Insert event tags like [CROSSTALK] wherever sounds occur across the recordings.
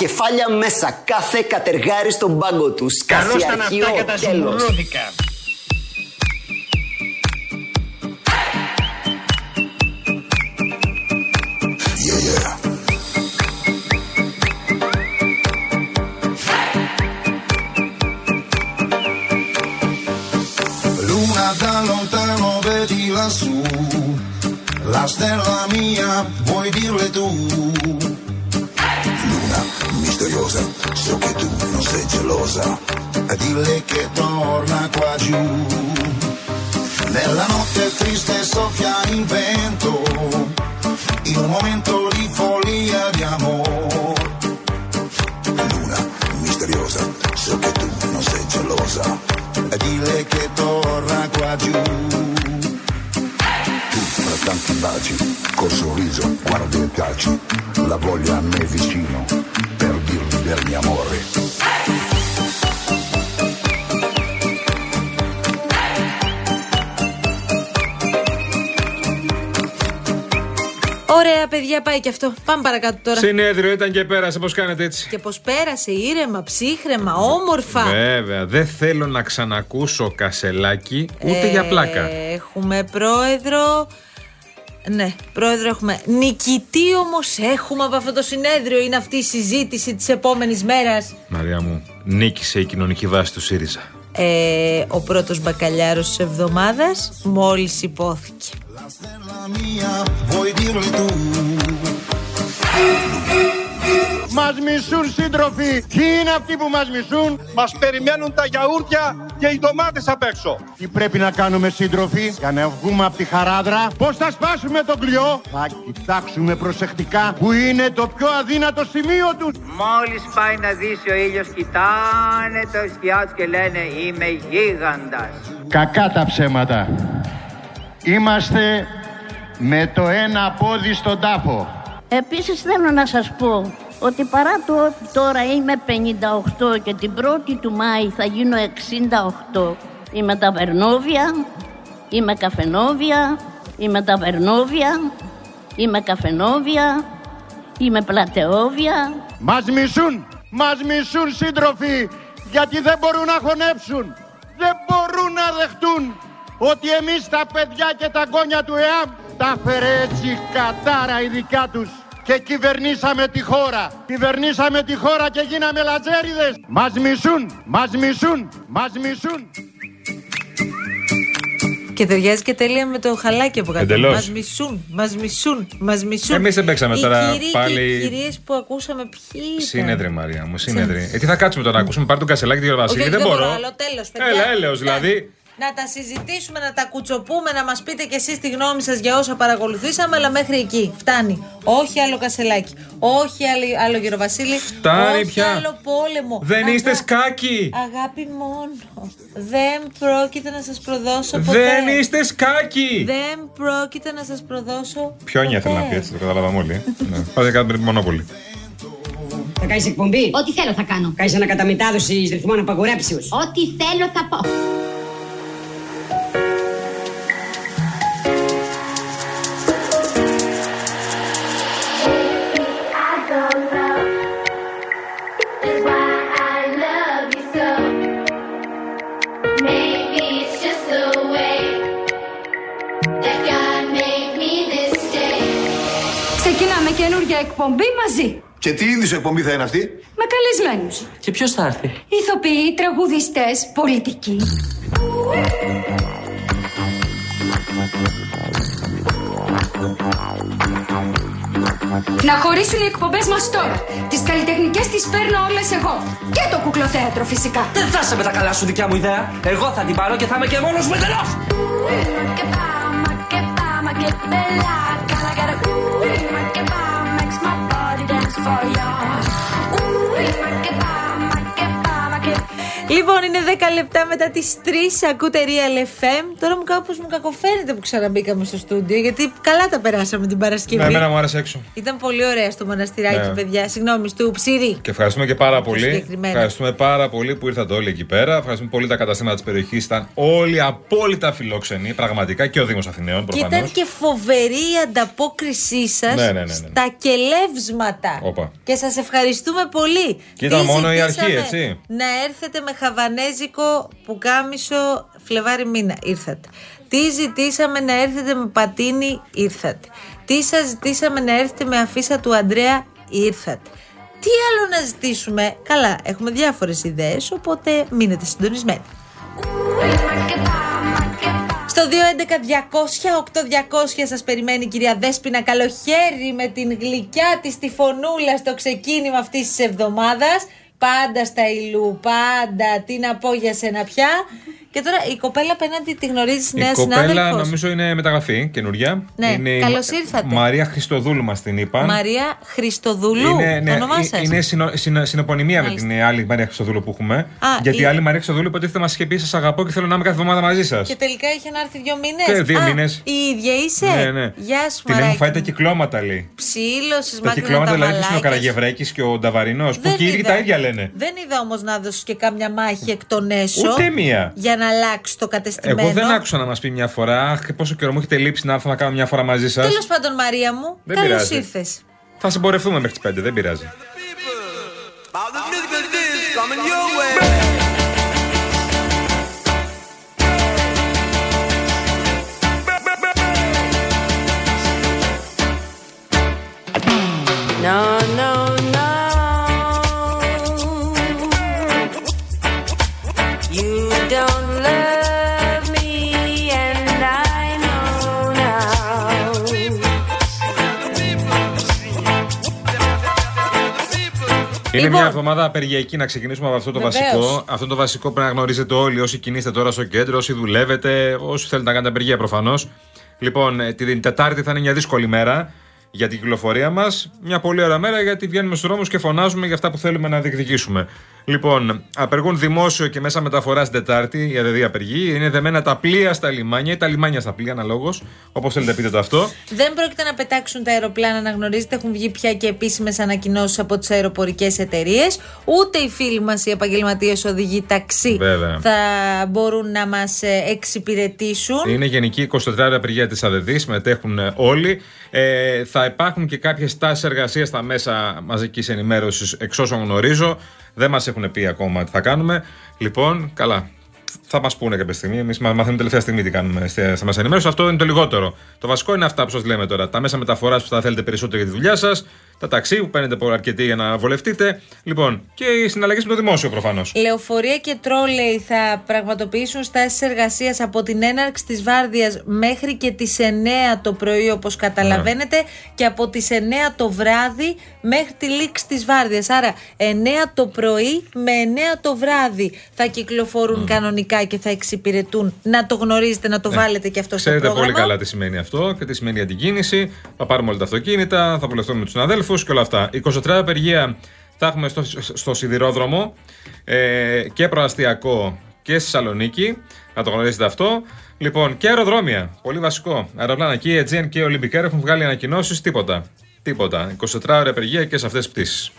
κεφάλια μέσα. Κάθε κατεργάρι στον πάγκο του. Καλώς ήταν αυτά και τα gelosa, dille che torna qua giù. Nella notte triste soffia il vento, in un momento di follia di amore. Luna misteriosa, so che tu non sei gelosa, dille che torna qua giù. Tanti baci, col sorriso guardi e taci, la voglia a me vicino, del mio amore. Ωραία, παιδιά, πάει και αυτό. Πάμε παρακάτω τώρα. Συνέδριο ήταν και πέρασε, πώς κάνετε έτσι; Και πώς πέρασε ήρεμα, ψύχρεμα, όμορφα. Βέβαια, δεν θέλω να ξανακούσω κασελάκι ούτε για πλάκα. Ε, Έχουμε πρόεδρο. Ναι, πρόεδρο έχουμε. Νικητή όμως έχουμε από αυτό το συνέδριο. Είναι αυτή η συζήτηση της επόμενης μέρας. Μαρία μου, νίκησε η κοινωνική βάση του ΣΥΡΙΖΑ. Ε, ο πρώτος μπακαλιάρος της εβδομάδας μόλις υπόθηκε. Μας μισούν σύντροφοι. Ποιοι είναι αυτοί που μας μισούν; Μας περιμένουν τα γιαούρτια και οι ντομάτες απ' έξω. Τι πρέπει να κάνουμε σύντροφοι για να βγούμε από τη χαράδρα; Πώς θα σπάσουμε τον κλειό. Θα κοιτάξουμε προσεκτικά που είναι το πιο αδύνατο σημείο τους. Μόλις πάει να δύσει ο ήλιος κοιτάνε το σκιά τους και λένε είμαι γίγαντας. Κακά τα ψέματα. Είμαστε με το ένα πόδι στον τάφο. Επίσης θέλω να σας πω ότι παρά το ότι τώρα είμαι 58 και την 1η του Μάη θα γίνω 68 είμαι ταβερνόβια, είμαι καφενόβια, είμαι ταβερνόβια, είμαι καφενόβια, είμαι πλατεόβια. Μας μισούν, μας μισούν σύντροφοι γιατί δεν μπορούν να χωνέψουν. Δεν μπορούν να δεχτούν ότι εμείς τα παιδιά και τα γόνια του ΕΑΜ τα φέρε έτσι κατάρα ειδικά τους και κυβερνήσαμε τη χώρα. Κυβερνήσαμε τη χώρα και γίναμε λατζέριδες. Μας μισούν, μας μισούν, μας μισούν. Και ταιριάζει και τέλεια με το χαλάκι από κάτω. Εντελώς. Μας μισούν, μας μισούν, μας μισούν. Εμείς δεν παίξαμε Οι τώρα κύριοι πάλι- Και οι κυρίες που ακούσαμε ποιοι ήταν; Συνέδρια, Μαρία μου, συνέδρια. Ε, τι θα κάτσουμε τώρα να ακούσουμε, πάρε τον κασελάκι του Βασίλη. Όχι, Δεν μπορώ. άλλο, τέλος, παιδιά. Έλα, έλεος δηλαδή. Να τα συζητήσουμε, να τα κουτσοπούμε, να μας πείτε κι εσείς τη γνώμη σας για όσα παρακολουθήσαμε, αλλά μέχρι εκεί. Φτάνει. Όχι άλλο κασελάκι. Όχι άλλο, άλλο γεροβασίλη. Φτάνει όχι πια. άλλο πόλεμο. Δεν Αγα- είστε σκάκι. Αγάπη μόνο. Δεν πρόκειται να σας προδώσω ποτέ. Δεν είστε σκάκι. Δεν πρόκειται να σας προδώσω. Πιόνια θέλω να ποτέ. πει έτσι, το καταλάβαμε όλοι. Ναι. Πάτε κάτω με τη μονόπολη. Θα κάνεις εκπομπή; Ό,τι θέλω θα κάνω. Κάνεις ανακαταμετάδοση ρυθμών απαγορέψεως. Ό,τι θέλω θα πω. Εκπομπή μαζί. Και τι είδους εκπομπή θα είναι αυτή; Με καλεσμένους. Και ποιος θα έρθει; Ηθοποιοί, τραγουδιστές, πολιτικοί. Να χωρίσουν οι εκπομπές μας τώρα. Τις καλλιτεχνικές τις παίρνω όλες εγώ. Και το κουκλοθέατρο φυσικά. Δεν θα σε με τα καλά σου δικιά μου ιδέα. Εγώ θα την πάρω και θα είμαι και μόνος μου εντελώς. for you, Ooh, you might. Λοιπόν, είναι 10 λεπτά μετά τις 3. Ακούτε Real FM. Τώρα μου κάπως μου κακοφαίνεται που ξαναμπήκαμε στο στούντιο, γιατί καλά τα περάσαμε την Παρασκευή. Ναι, εμένα μου άρεσε έξω. Ήταν πολύ ωραία στο μοναστηράκι, Ναι. παιδιά. Συγγνώμη, στο Ψήρι. Και ευχαριστούμε και πάρα πολύ. συγκεκριμένα. Ευχαριστούμε πάρα πολύ που ήρθατε όλοι εκεί πέρα. Ευχαριστούμε πολύ τα καταστήματα της περιοχής. Ήταν όλοι απόλυτα φιλόξενοι, πραγματικά και ο Δήμος Αθηναίων Και προφανώς. ήταν και φοβερή η ανταπόκρισή σας Ναι, ναι, ναι, ναι. στα κελεύσματα. Όπα. Και σας ευχαριστούμε πολύ. Και ήταν Τι μόνο η αρχή, ζητήσαμε; έτσι. Να έρθετε με χαβανέζικο πουκάμισο Φλεβάρι μήνα. Ήρθατε. Τι ζητήσαμε να έρθετε με πατίνι. Ήρθατε. Τι σας ζητήσαμε να έρθετε με αφίσα του Αντρέα. Ήρθατε. Τι άλλο να ζητήσουμε; Καλά, έχουμε διάφορες ιδέες, οπότε μείνετε συντονισμένοι. Στο 211-200-8200 σας περιμένει η κυρία Δέσποινα Καλοχέρι με την γλυκιά της τη φωνούλα στο ξεκίνημα αυτής της εβδομάδας. Πάντα στα ηλού, πάντα. Τι να πω για σένα πια. Και τώρα η κοπέλα απέναντι τη γνωρίζεις Η νέας κοπέλα συνάδελφος; νομίζω είναι μεταγραφή καινούρια. Ναι, είναι η καλώς Μα- ήρθατε. Μαρία Χριστοδούλου μας την είπαν. Μαρία Χριστοδουλού. Είναι, το όνομά ε- σας; είναι συνο, συνο- συνεπωνυμία με Μάλιστα. την άλλη Μαρία Χριστοδούλου που έχουμε. γιατί η- η άλλη Μαρία Χριστοδούλου υποτίθεται μας είχε πει: Σας αγαπώ και θέλω να είμαι κάθε εβδομάδα μαζί σας. Και τελικά είχε να έρθει δύο μήνες; Και δύο Α, μήνες. Η ίδια είσαι; Ναι, ναι. Γεια σου, Την έχουν Μαράκι. φάει τα κυκλώματα, λέει. Ψήλωσες Τα μάκρυνα κυκλώματα τα δηλαδή ποιος είναι ο μαλάκια σου. Καραγευρέκης και ο Νταβαρινός. Που Δεν και οι ίδιοι είδα. τα ίδια λένε. Δεν είδα όμως να δώσει και κάμια μάχη εκ των έσω. Ούτε μία. Για να αλλάξει το κατεστημένο. Εγώ δεν άκουσα να μα πει μια φορά. Αχ, πόσο καιρό μου έχετε λείψει να έρθω να κάνω μια φορά μαζί σα. Τέλο πάντων, Μαρία μου, Δεν καλώ πειράζει. ήρθε. Θα συμπορευτούμε μέχρι τι 5, δεν πειράζει. Είναι Λοιπόν. μια εβδομάδα απεργιακή να ξεκινήσουμε από αυτό το Βεβαίως. βασικό. Αυτό το βασικό πρέπει να γνωρίζετε όλοι όσοι κινείστε τώρα στο κέντρο, όσοι δουλεύετε, όσοι θέλετε να κάνετε απεργία προφανώς. Λοιπόν, ε, την Τετάρτη θα είναι μια δύσκολη μέρα για την κυκλοφορία μας. Μια πολύ ωραία μέρα γιατί βγαίνουμε στους δρόμους και φωνάζουμε για αυτά που θέλουμε να διεκδικήσουμε. Λοιπόν, απεργούν δημόσιο και μέσα μεταφοράς την Τετάρτη, η αδεδή απεργή. Είναι δεμένα τα πλοία στα λιμάνια ή τα λιμάνια στα πλοία, αναλόγως. Όπως θέλετε, πείτε το αυτό. Δεν πρόκειται να πετάξουν τα αεροπλάνα, να γνωρίζετε. Έχουν βγει πια και επίσημες ανακοινώσεις από τις αεροπορικές εταιρείες. Ούτε οι φίλοι μας, οι επαγγελματίες οδηγοί ταξί, Βέβαια. θα μπορούν να μας εξυπηρετήσουν. Είναι γενική 24 ώρα απεργία της ΑΔΔ, συμμετέχουν ε, όλοι. Ε, θα υπάρχουν και κάποιες τάσεις εργασίας στα μέσα μαζικής ενημέρωσης, εξ όσων γνωρίζω. Δεν μας έχουν πει ακόμα τι θα κάνουμε. Λοιπόν, καλά. Θα μας πούνε κάποια στιγμή. Εμείς μαθαίνουμε τελευταία στιγμή τι κάνουμε στα στα μέσα ενημέρωση. Αυτό είναι το λιγότερο. Το βασικό είναι αυτά που σας λέμε τώρα. Τα μέσα μεταφοράς που θα θέλετε περισσότερο για τη δουλειά σας. Τα ταξί που παίρνετε πολύ αρκετοί για να βολευτείτε. Λοιπόν, και οι συναλλαγές με το δημόσιο προφανώς. Λεωφορεία και τρόλεϊ θα πραγματοποιήσουν στάσεις εργασίας από την έναρξη της βάρδιας μέχρι και τις 9 το πρωί, όπως καταλαβαίνετε, και από τις 9 το βράδυ μέχρι τη λήξη της βάρδιας. Άρα, 9 το πρωί με 9 το βράδυ θα κυκλοφορούν κανονικά και θα εξυπηρετούν. Να το γνωρίζετε, να το βάλετε και αυτό στο Ξέρετε πρόγραμμα. πολύ καλά τι σημαίνει αυτό και τι σημαίνει η αντικίνηση. Θα πάρουμε όλα τα αυτοκίνητα, θα βολευτούμε με τους συναδέλφους και όλα αυτά. 24 απεργία θα έχουμε στο, στο σιδηρόδρομο ε, και προαστιακό και στη Θεσσαλονίκη. Να το γνωρίζετε αυτό. Λοιπόν, και αεροδρόμια. Πολύ βασικό. Αεροπλάνα και η Aegean και η Olympic Air έχουν βγάλει ανακοινώσεις. Τίποτα. Τίποτα. 24 ώρα απεργία και σε αυτές τις πτήσεις.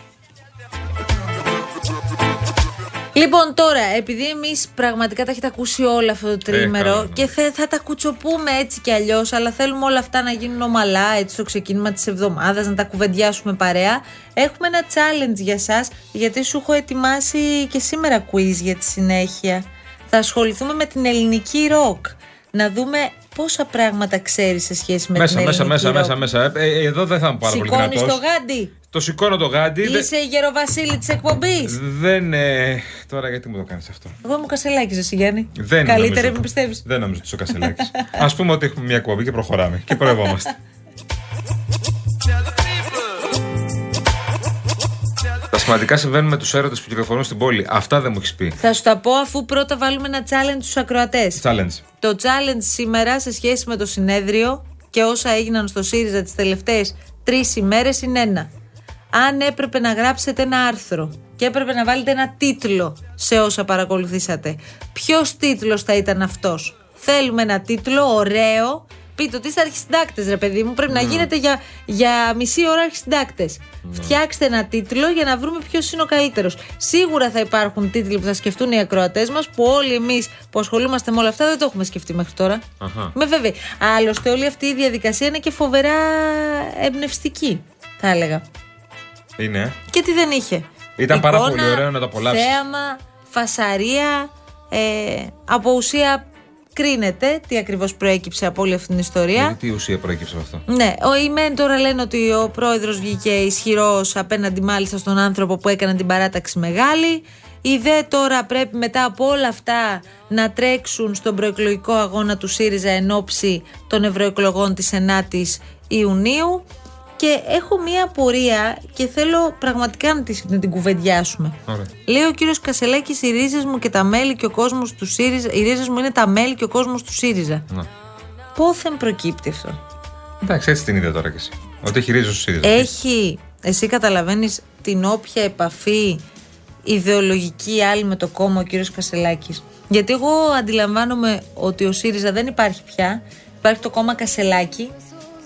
Λοιπόν, τώρα, επειδή εμείς πραγματικά τα έχετε ακούσει όλα αυτό το τρίμερο κάναμε. και θε- θα τα κουτσοπούμε έτσι κι αλλιώς, αλλά θέλουμε όλα αυτά να γίνουν ομαλά έτσι στο ξεκίνημα της εβδομάδας, να τα κουβεντιάσουμε παρέα. Έχουμε ένα challenge για εσά, γιατί σου έχω ετοιμάσει και σήμερα quiz για τη συνέχεια. Θα ασχοληθούμε με την ελληνική ροκ. Να δούμε πόσα πράγματα ξέρεις σε σχέση με μέσα, την μέσα, ελληνική μέσα, rock. μέσα, μέσα. Ε, ε, εδώ δεν θα είμαι πάρα πολύ Σηκώνεις δυνατός. το γάντι. Το σηκώνω το γάντι. Δε- Είσαι γεροβασίλη της εκπομπής. Δεν. Ε, τώρα γιατί μου το κάνεις αυτό; Εγώ είμαι κασελάκι, εσύ Γιάννη. Δεν Καλύτερα νομίζω. με πιστεύεις. Δεν νομίζω ότι είσαι ο Κασελάκης. [LAUGHS] Α πούμε ότι έχουμε μια εκπομπή και προχωράμε. Και προευόμαστε. Τα σημαντικά συμβαίνουν με τους έρωτες που κυκλοφορούν στην πόλη. Αυτά δεν μου έχεις πει. Θα σου τα πω αφού πρώτα βάλουμε ένα challenge στους ακροατές. Challenge. Το challenge σήμερα σε σχέση με το συνέδριο και όσα έγιναν στο ΣΥΡΙΖΑ τις τελευταίες τρεις ημέρες είναι ένα. Αν έπρεπε να γράψετε ένα άρθρο και έπρεπε να βάλετε ένα τίτλο σε όσα παρακολουθήσατε, ποιος τίτλος θα ήταν αυτός; Θέλουμε ένα τίτλο ωραίο. Πείτε ότι είστε αρχισυντάκτες, ρε παιδί μου. Πρέπει να γίνετε για, για μισή ώρα αρχισυντάκτες. Φτιάξτε ένα τίτλο για να βρούμε ποιος είναι ο καλύτερος. Σίγουρα θα υπάρχουν τίτλοι που θα σκεφτούν οι ακροατές μας που όλοι εμείς που ασχολούμαστε με όλα αυτά δεν το έχουμε σκεφτεί μέχρι τώρα. Αχα. Με βέβαια. Άλλωστε, όλη αυτή η διαδικασία είναι και φοβερά εμπνευστική, θα έλεγα. Είναι. Και τι δεν είχε. Ήταν πάρα Εικόνα, πολύ ωραίο να το απολαύσεις. Θέαμα, φασαρία. Ε, από ουσία κρίνεται τι ακριβώς προέκυψε από όλη αυτή την ιστορία. Γιατί τι ουσία προέκυψε από αυτό; Ναι, ο Ημέν τώρα λένε ότι ο πρόεδρος βγήκε ισχυρός απέναντι μάλιστα στον άνθρωπο που έκανε την παράταξη μεγάλη. Οι δε τώρα πρέπει μετά από όλα αυτά να τρέξουν στον προεκλογικό αγώνα του ΣΥΡΙΖΑ εν ώψη των ευρωεκλογών της 9ης Ιουνίου. Και έχω μία απορία και θέλω πραγματικά να, τη- να την κουβεντιάσουμε. Ωραία. Λέει ο κύριος Κασελάκης οι ρίζες μου και τα μέλη και ο κόσμος του ΣΥΡΙΖΑ. Οι ρίζες μου είναι τα μέλη και ο κόσμος του ΣΥΡΙΖΑ. Να. Πόθεν προκύπτει αυτό. Εντάξει, έτσι την είδε τώρα κι εσύ. Ότι έχει ρίζο στου ΣΥΡΙΖΑ. Έχει, εσύ καταλαβαίνεις την όποια επαφή ιδεολογική άλλη με το κόμμα ο κύριος Κασελάκης. Γιατί εγώ αντιλαμβάνομαι ότι ο ΣΥΡΙΖΑ δεν υπάρχει πια. Υπάρχει το κόμμα Κασελάκη.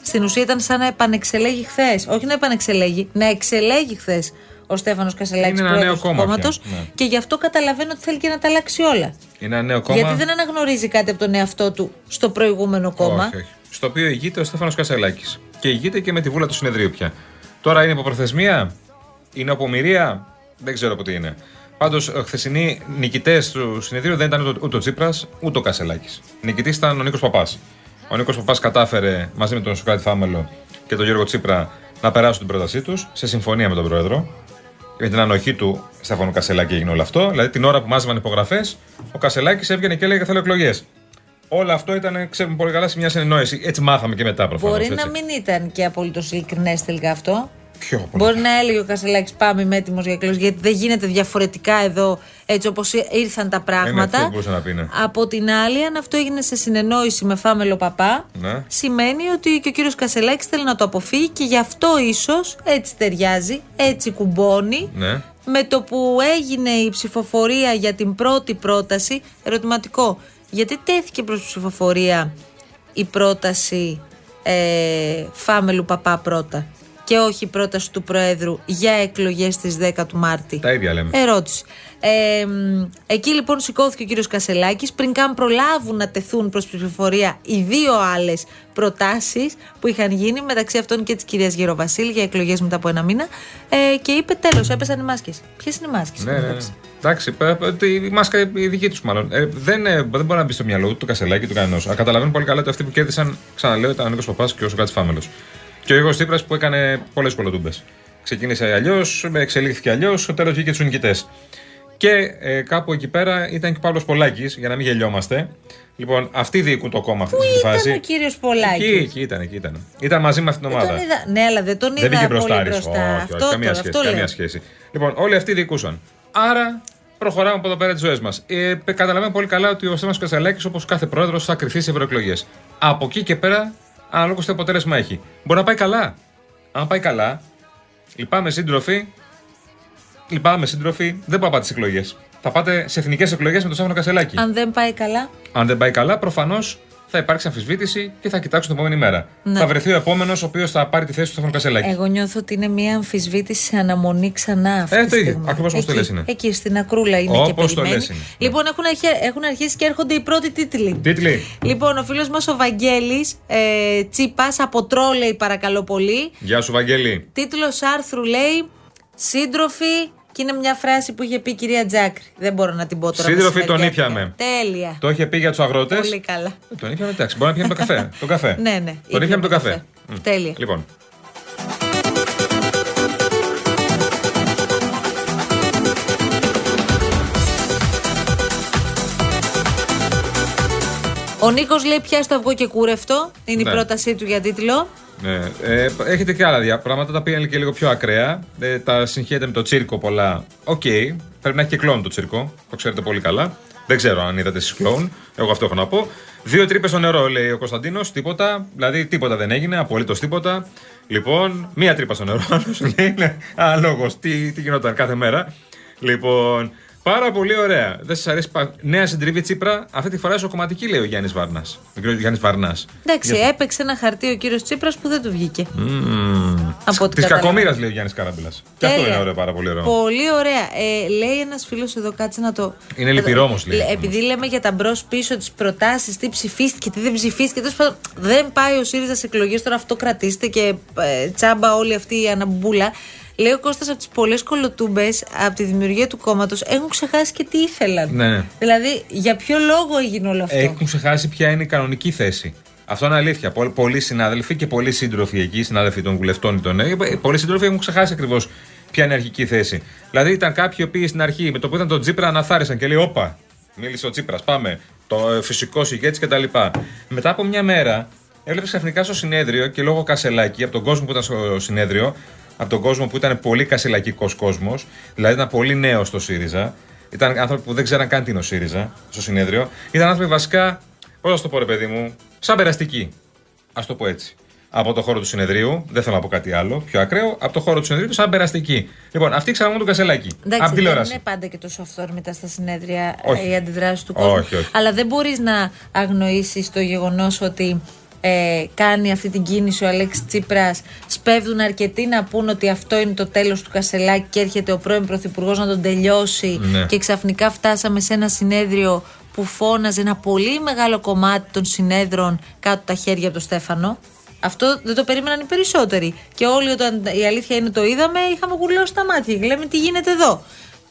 Στην ουσία ήταν σαν να επανεξελέγει χθες. Όχι να επανεξελέγει, να εξελέγει χθες ο Στέφανος Κασελάκης Είναι ένα πρόεδρος νέο του κόμμα κόμματος. πια, ναι. Και γι' αυτό καταλαβαίνω ότι θέλει και να τα αλλάξει όλα. Είναι ένα νέο κόμμα. Γιατί δεν αναγνωρίζει κάτι από τον εαυτό του στο προηγούμενο κόμμα. Όχι, όχι. Στο οποίο ηγείται ο Στέφανος Κασελάκης. Και ηγείται και με τη βούλα του συνεδρίου πια. Τώρα είναι από προθεσμία, είναι από ομοιρία, δεν ξέρω από τι είναι. Πάντως, χθεσινοί νικητές του συνεδρίου δεν ήταν ούτε, ούτε ο Τσίπρας ούτε ο Κασελάκης. Νικητής ήταν ο Νίκος Παπάς. Ο Νίκος Παπά κατάφερε μαζί με τον Σοκράτη Φάμελο και τον Γιώργο Τσίπρα να περάσουν την πρότασή τους σε συμφωνία με τον Πρόεδρο. Με την ανοχή του Στέφανου Κασελάκη έγινε όλο αυτό. Δηλαδή την ώρα που μάζευαν υπογραφές, ο Κασελάκης έβγαινε και έλεγε Θέλω εκλογές. Όλο αυτό ήταν, ξέρουμε πολύ καλά, σε μια συνεννόηση. Έτσι μάθαμε και μετά προφανώς. Μπορεί να μην ήταν και απολύτως ειλικρινές τελικά αυτό. Ποιο πολύ. Μπορεί να έλεγε ο Κασελάκης Πάμε, είμαι έτοιμος για εκλογές. Γιατί δεν γίνεται διαφορετικά εδώ έτσι όπως ήρθαν τα Είναι πράγματα. αυτό που μπορούσε να πει, ναι. Από την άλλη, αν αυτό έγινε σε συνεννόηση με Φάμελο Παπά, Ναι. σημαίνει ότι και ο κύριος Κασελάκης θέλει να το αποφύγει και γι' αυτό ίσως έτσι ταιριάζει, έτσι κουμπώνει. Ναι. Με το που έγινε η ψηφοφορία για την πρώτη πρόταση, ερωτηματικό, γιατί τέθηκε προς ψηφοφορία η πρόταση ε, Φάμελου Παπά πρώτα; Και όχι η πρόταση του Προέδρου για εκλογές στις 10 του Μάρτη. Τα ίδια λέμε. Ερώτηση. Ε, μ, εκεί λοιπόν σηκώθηκε ο κύριος Κασελάκης πριν καν προλάβουν να τεθούν προς ψηφοφορία οι δύο άλλες προτάσεις που είχαν γίνει μεταξύ αυτών και της κυρίας Γεροβασίλη για εκλογές μετά από ένα μήνα ε, και είπε τέλος έπεσαν οι μάσκες. Ποιες είναι οι μάσκες. Ναι, ναι, ναι. Εντάξει, πε- πε- η μάσκα η δική τους μάλλον. Ε, δεν, ε, δεν μπορεί να μπει στο μυαλό του, του Κασελάκη, του κανενό. Καταλαβαίνω πολύ καλά ότι αυτοί που κέρδισαν, ξαναλέω, ήταν ο Νίκος Παπάς και ο Σοκράτη Φάμελος. Και ο Γιώργο Τσίπρας που έκανε πολλές κολοτούμπες. Ξεκίνησε αλλιώς, εξελίχθηκε αλλιώς, στο τέλος βγήκε του νικητές. Και ε, κάπου εκεί πέρα ήταν και ο Παύλος Πολάκης, για να μην γελιόμαστε. Λοιπόν, αυτοί διοικούν το κόμμα αυτή Πού τη ήταν φάση. ο κύριος Πολάκης; Εκεί, εκεί ήταν, εκεί ήταν. Ήταν μαζί με αυτήν την Δεν ομάδα. τον είδα, ναι, αλλά δεν τον Δεν είδα βγήκε πολύ μπροστά. μπροστά. Όχι, όχι, αυτό καμία τώρα, σχέση. αυτό καμία λέω. σχέση. Λοιπόν, όλοι αυτοί διοικούσαν. Άρα προχωράμε από εδώ πέρα τις ζωές μας. Ε, πε- καταλαβαίνω πολύ καλά ότι ο Στέφανος Κασαλάκης, όπως κάθε πρόεδρος, θα κρυθεί σε ευρωεκλογές. Από εκεί και πέρα, αναλόγω τι αποτέλεσμα έχει. Μπορεί να πάει καλά. Αν πάει καλά, λυπάμαι σύντροφοι, λυπάμαι σύντροφοι, δεν πάω να πάτε στι εκλογές. Θα πάτε σε εθνικές εκλογές με τον Στέφανο Κασελάκη. Αν δεν πάει καλά, Αν δεν πάει καλά, προφανώς θα υπάρξει αμφισβήτηση και θα κοιτάξουν την επόμενη μέρα. Ναι. Θα βρεθεί ο επόμενος ο οποίος θα πάρει τη θέση του Στέφανου Κασελάκη. εγώ νιώθω ότι είναι μια αμφισβήτηση σε αναμονή ξανά αυτή Ε, τη το ίδιο. στιγμή. Ακριβώς όπως το Εκεί- λες είναι. Εκεί στην ακρούλα είναι Όπως και το περιμένει. λες είναι. Λοιπόν, έχουν, αρχι- έχουν αρχίσει και έρχονται οι πρώτοι τίτλοι. Τίτλοι. Λοιπόν, ο φίλος μας ο Βαγγέλης ε, Τσίπας από τρόλεϊ, παρακαλώ πολύ. Γεια σου, Βαγγέλη. Τίτλος άρθρου λέει Σύντροφοι. Και είναι μια φράση που είχε πει η κυρία Τζάκρη. Δεν μπορώ να την πω τώρα. Σύντροφοι τον μεσημεριάτικα. ήπιαμε. Τέλεια. Το είχε πει για τους αγρότες. Πολύ καλά. Τον ήπιαμε, εντάξει. Μπορεί να πιάμε το καφέ. [LAUGHS] τον καφέ. Ναι, ναι. Τον ήπιαμε τον καφέ. Μμ. Τέλεια. Λοιπόν. Ο Νίκος λέει πιάσ' το αυγό και κούρευ' το. Είναι Ναι. η πρότασή του για τίτλο. Ναι. Ε, έχετε και άλλα δια- πράγματα τα οποία είναι και λίγο πιο ακραία. Ε, τα συγχαίρετε με το τσίρκο πολλά. Οκ. Πρέπει να έχει και κλόουν το τσίρκο. Το ξέρετε πολύ καλά. Δεν ξέρω αν είδατε εσείς κλόουν. Εγώ αυτό έχω να πω. Δύο τρύπες στο νερό, λέει ο Κωνσταντίνος. Τίποτα. Δηλαδή τίποτα δεν έγινε. Απολύτως τίποτα. Λοιπόν, μία τρύπα στο νερό. [LAUGHS] Άλλος λέει είναι αλόγο. Τι, τι γινόταν κάθε μέρα. Λοιπόν, πάρα πολύ ωραία. Δεν σας αρέσει. πα- Νέα συντριβή Τσίπρα; Αυτή τη φορά εσωκομματική, λέει ο Γιάννης Βάρνα. Ο κ. Γιάννης Βαρνάς. Εντάξει, έπαιξε ένα χαρτί ο κύριος Τσίπρας που δεν του βγήκε. Από ό,τι Της κατάλαβα. κακομήρα, λέει ο Γιάννης Κάραμπελα. Και αυτό Τέλεια. είναι ωραίο, πάρα πολύ ωραίο. Πολύ ωραία. Ε, λέει ένας φίλος εδώ, κάτσε να το. Είναι λυπηρό όμως, λέει. Λε- Επειδή λέμε για τα μπρος πίσω τις προτάσεις, τι ψηφίστηκε, τι δεν ψηφίστηκε. Τέλος πάντων, δεν πάει ο ΣΥΡΙΖΑ σε εκλογές, τώρα αυτό κρατήστε και ε, τσάμπα όλη αυτή η αναμπουμπούλα. Λέει ο Κώστας από τις πολλές κολοτούμπες από τη δημιουργία του κόμματος έχουν ξεχάσει και τι ήθελαν. Ναι, ναι. Δηλαδή, για ποιο λόγο έγινε όλο αυτό; Έχουν ξεχάσει ποια είναι η κανονική θέση. Αυτό είναι αλήθεια. Πο- Πολλοί συνάδελφοι και πολλοί σύντροφοι εκεί, συνάδελφοι των βουλευτών ή των νέων, ε, πολλοί σύντροφοι έχουν ξεχάσει ακριβώς ποια είναι η αρχική θέση. Δηλαδή ήταν κάποιοι οι οποίοι στην αρχή με το που ήταν τον Τσίπρα αναθάρισαν και λέει: Όπα, μίλησε ο Τσίπρα, πάμε. Το φυσικός ηγέτης κτλ. Μετά από μια μέρα έβλεπε ξαφνικά στο συνέδριο και λόγω Κασελάκη, από τον κόσμο που ήταν στο συνέδριο, από τον κόσμο που ήταν πολύ κασελακικό κόσμος, δηλαδή ήταν πολύ νέος στο ΣΥΡΙΖΑ, ήταν άνθρωποι που δεν ξέραν καν τι είναι ο ΣΥΡΙΖΑ στο συνέδριο, ήταν άνθρωποι βασικά, πώς να σου το πω ρε παιδί μου, σαν περαστικοί. Α το πω έτσι. Από το χώρο του συνεδρίου, δεν θέλω να πω κάτι άλλο, πιο ακραίο, από το χώρο του συνεδρίου, σαν περαστικοί. Λοιπόν, αυτοί ξέραν μόνο τον Κασελάκη. από Εντάξει, δεν τηλεόραση. είναι πάντα και τόσο αυθόρμητα στα συνέδρια Όχι. ε, οι αντιδράσεις του κόσμου. Όχι, όχι. Αλλά δεν μπορείς να αγνοήσεις το γεγονός ότι ε, κάνει αυτή την κίνηση ο Αλέξης Τσίπρας. Σπέβδουν αρκετοί να πούν ότι αυτό είναι το τέλος του Κασελάκη και έρχεται ο πρώην Πρωθυπουργός να τον τελειώσει. Ναι. Και ξαφνικά φτάσαμε σε ένα συνέδριο που φώναζε ένα πολύ μεγάλο κομμάτι των συνέδρων κάτω τα χέρια από τον Στέφανο. Αυτό δεν το περίμεναν οι περισσότεροι. Και όλοι όταν η αλήθεια είναι το είδαμε, είχαμε γουρλώσει τα μάτια και λέμε τι γίνεται εδώ;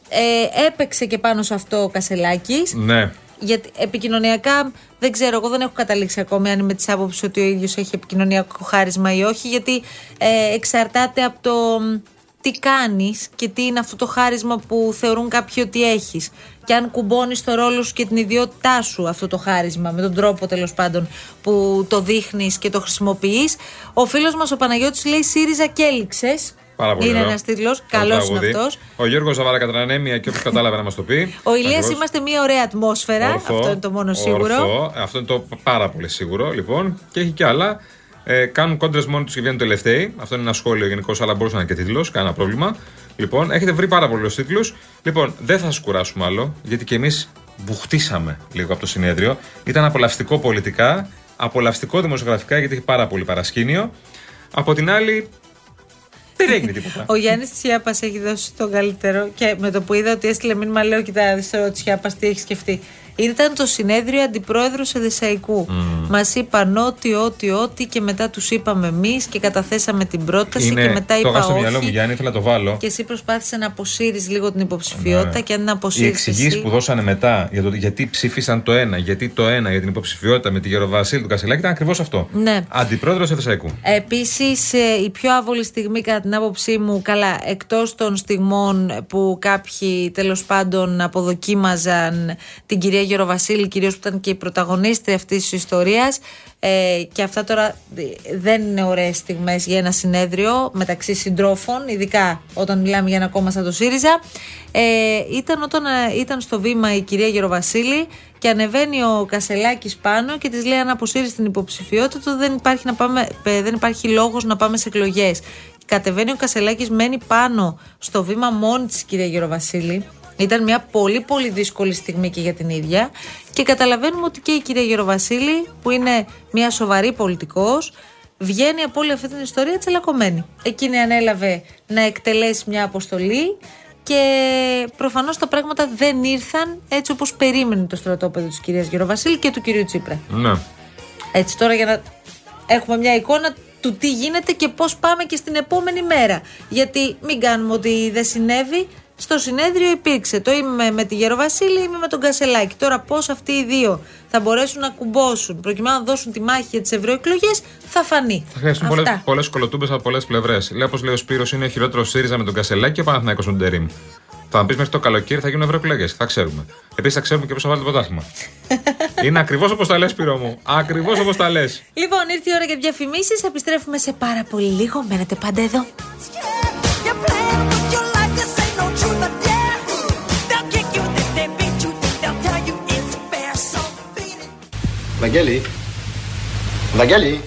Ε, έπαιξε και πάνω σε αυτό ο Κασελάκης Ναι. Γιατί επικοινωνιακά δεν ξέρω, εγώ δεν έχω καταλήξει ακόμη αν είμαι της άποψης ότι ο ίδιος έχει επικοινωνιακό χάρισμα ή όχι, γιατί ε, εξαρτάται από το μ, τι κάνεις και τι είναι αυτό το χάρισμα που θεωρούν κάποιοι ότι έχεις. Και αν κουμπώνεις το ρόλο σου και την ιδιότητά σου αυτό το χάρισμα, με τον τρόπο τέλος πάντων που το δείχνεις και το χρησιμοποιείς. Ο φίλος μας ο Παναγιώτης λέει ΣΥΡΙΖΑ και έληξες. Πάρα πολύ Είναι ωραίο. ένας τίτλος. Ωραίο Καλός είναι τραγούδι. αυτός. Ο Γιώργος Ζαβαρακατρανέμια και όποιος κατάλαβε να μας το πει. Ο Ηλίας Ακριβώς. είμαστε μια ωραία ατμόσφαιρα. Ορθό, αυτό είναι το μόνο σίγουρο. ορθό. Αυτό είναι το πάρα πολύ σίγουρο. Λοιπόν, και έχει και άλλα. Ε, κάνουν κόντρες μόνοι τους και βγαίνουν τελευταίοι. Αυτό είναι ένα σχόλιο γενικώς, αλλά μπορούσε να είναι και τίτλος. Κανένα πρόβλημα. Λοιπόν, έχετε βρει πάρα πολλούς τίτλους. Λοιπόν, δεν θα σας κουράσουμε άλλο, γιατί και εμείς μπουχτίσαμε λίγο από το συνέδριο. Ήταν απολαυστικό πολιτικά, απολαυστικό δημοσιογραφικά, γιατί έχει πάρα πολύ παρασκήνιο. Από την άλλη, δεν έγινε τίποτα. Ο Γιάννης Τσιάπας έχει δώσει το καλύτερο και με το που είδα ότι έστειλε μήνυμα, λέω: Κοιτά, δεις Τσιάπας, τι έχει σκεφτεί. Ήταν το συνέδριο αντιπρόεδρο Εδεσαϊκού. Μμμ. Μας είπαν ό,τι, ό,τι, ό,τι και μετά τους είπαμε εμείς και καταθέσαμε την πρόταση και μετά το είπα είχα στο μυαλό μου, όχι. Γιάννη, ήθελα να το βάλω. Και εσύ προσπάθησες να αποσύρεις λίγο την υποψηφιότητα Ναι. και αν να Οι αποσύρει. εξηγήσει που δώσανε μετά για το γιατί ψήφισαν το ένα, γιατί το ένα για την υποψηφιότητα με τη Γεροβασίλη του Κασελάκη ήταν ακριβώς αυτό. Ναι. Αντιπρόεδρος Εφεσαϊκού. Επίσης, η πιο άβολη στιγμή, κατά την άποψή μου, καλά, εκτός των στιγμών που κάποιοι τέλος πάντων αποδοκίμαζαν την κυρία Γεροβασίλη, κυρίως που ήταν και η πρωταγωνίστρια αυτής της ιστορίας. Ε, και αυτά τώρα ε, δεν είναι ωραίες στιγμές για ένα συνέδριο μεταξύ συντρόφων, ειδικά όταν μιλάμε για ένα κόμμα σαν το ΣΥΡΙΖΑ. Ε, ήταν όταν ε, ήταν στο βήμα η κυρία Γεροβασίλη και ανεβαίνει ο Κασελάκης πάνω και της λέει: Αν αποσύρεις την υποψηφιότητα, του, δεν υπάρχει, να πάμε, ε, δεν υπάρχει λόγος να πάμε σε εκλογές. Κατεβαίνει ο Κασελάκης, μένει πάνω στο βήμα μόνη της κυρία Γεροβασίλη. Ήταν μια πολύ πολύ δύσκολη στιγμή και για την ίδια. Και καταλαβαίνουμε ότι και η κυρία Γεροβασίλη, που είναι μια σοβαρή πολιτικός, βγαίνει από όλη αυτή την ιστορία τσελακωμένη. Εκείνη ανέλαβε να εκτελέσει μια αποστολή και προφανώς τα πράγματα δεν ήρθαν έτσι όπως περίμενε το στρατόπεδο της κυρίας Γεροβασίλη και του κυρίου Τσίπρα. Ναι. Έτσι τώρα για να έχουμε μια εικόνα του τι γίνεται και πώς πάμε και στην επόμενη μέρα. Γιατί μην κάνουμε ότι δεν συνέβη. Στο συνέδριο υπήρξε το είμαι με τη Γεροβασίλη, είμαι με τον Κασελάκη. Τώρα πώς αυτοί οι δύο θα μπορέσουν να κουμπώσουν προκειμένου να δώσουν τη μάχη για τις ευρωεκλογές θα φανεί. Θα χρειαστούν Αυτά. πολλές κολοτούμπες από πολλές πλευρές. Λέει όπως λέει ο Σπύρος είναι ο χειρότερο ΣΥΡΙΖΑ με τον Κασελάκη και ο Παναθηναϊκός με τον Τερήμ. Θα μα πεις μέχρι το καλοκαίρι θα γίνουν ευρωεκλογές. Θα ξέρουμε. Επίσης θα ξέρουμε και πώ θα βάλει το πρωτάθλημα. [LAUGHS] είναι ακριβώς όπως τα λες, Σπύρο μου. Ακριβώς όπως τα λες. Λοιπόν, ήρθε η ώρα για διαφημίσεις. Επιστρέφουμε σε πάρα πολύ λίγο. Μένετε πάντα εδώ. Βαγγέλη. Βαγγέλη.